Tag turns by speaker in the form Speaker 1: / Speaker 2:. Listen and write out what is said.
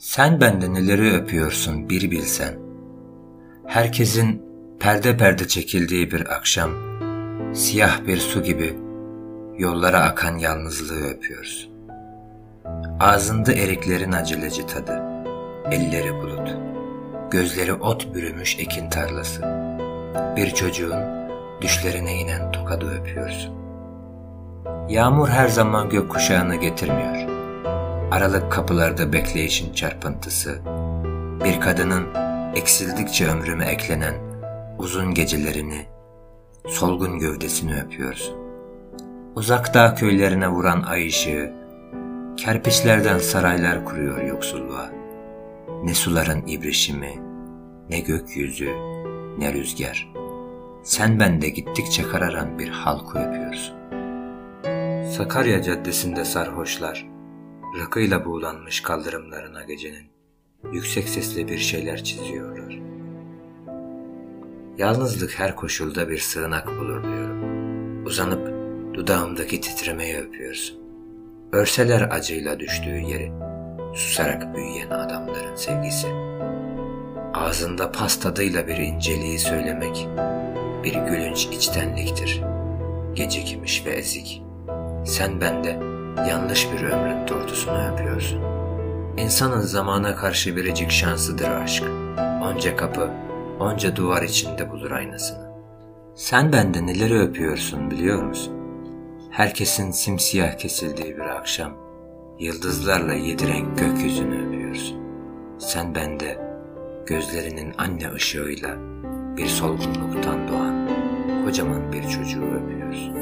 Speaker 1: Sen bende neleri öpüyorsun bir bilsen. Herkesin perde perde çekildiği bir akşam, siyah bir su gibi yollara akan yalnızlığı öpüyorsun. Ağzında eriklerin aceleci tadı, elleri bulut, gözleri ot bürümüş ekin tarlası. Bir çocuğun düşlerine inen tokadı öpüyorsun. Yağmur her zaman gökkuşağını getirmiyor. Aralık kapılarda bekleyişin çarpıntısı, bir kadının eksildikçe ömrüme eklenen uzun gecelerini, solgun gövdesini öpüyorsun. Uzak dağ köylerine vuran ay ışığı, kerpiçlerden saraylar kuruyor yoksulluğa. Ne suların ibrişimi, ne gökyüzü, ne rüzgar. Sen bende gittikçe kararan bir halku öpüyorsun. Sakarya Caddesi'nde sarhoşlar, rakıyla buğulanmış kaldırımlarına gecenin yüksek sesle bir şeyler çiziyorlar. Yalnızlık her koşulda bir sığınak bulur diyorum. Uzanıp dudağımdaki titremeyi öpüyorsun. Örseler acıyla düştüğü yeri, susarak büyüyen adamların sevgisi. Ağzında pas tadıyla bir inceliği söylemek, bir gülünç içtenliktir. Gecikmiş ve ezik. Sen bende yanlış bir ömrün tortusunu yapıyorsun. İnsanın zamana karşı biricik şansıdır aşk. Onca kapı, onca duvar içinde bulur aynasını. Sen bende neleri öpüyorsun biliyor musun? Herkesin simsiyah kesildiği bir akşam, yıldızlarla yedi renk gökyüzünü öpüyorsun. Sen bende gözlerinin anne ışığıyla bir solgunluktan doğan kocaman bir çocuğu öpüyorsun.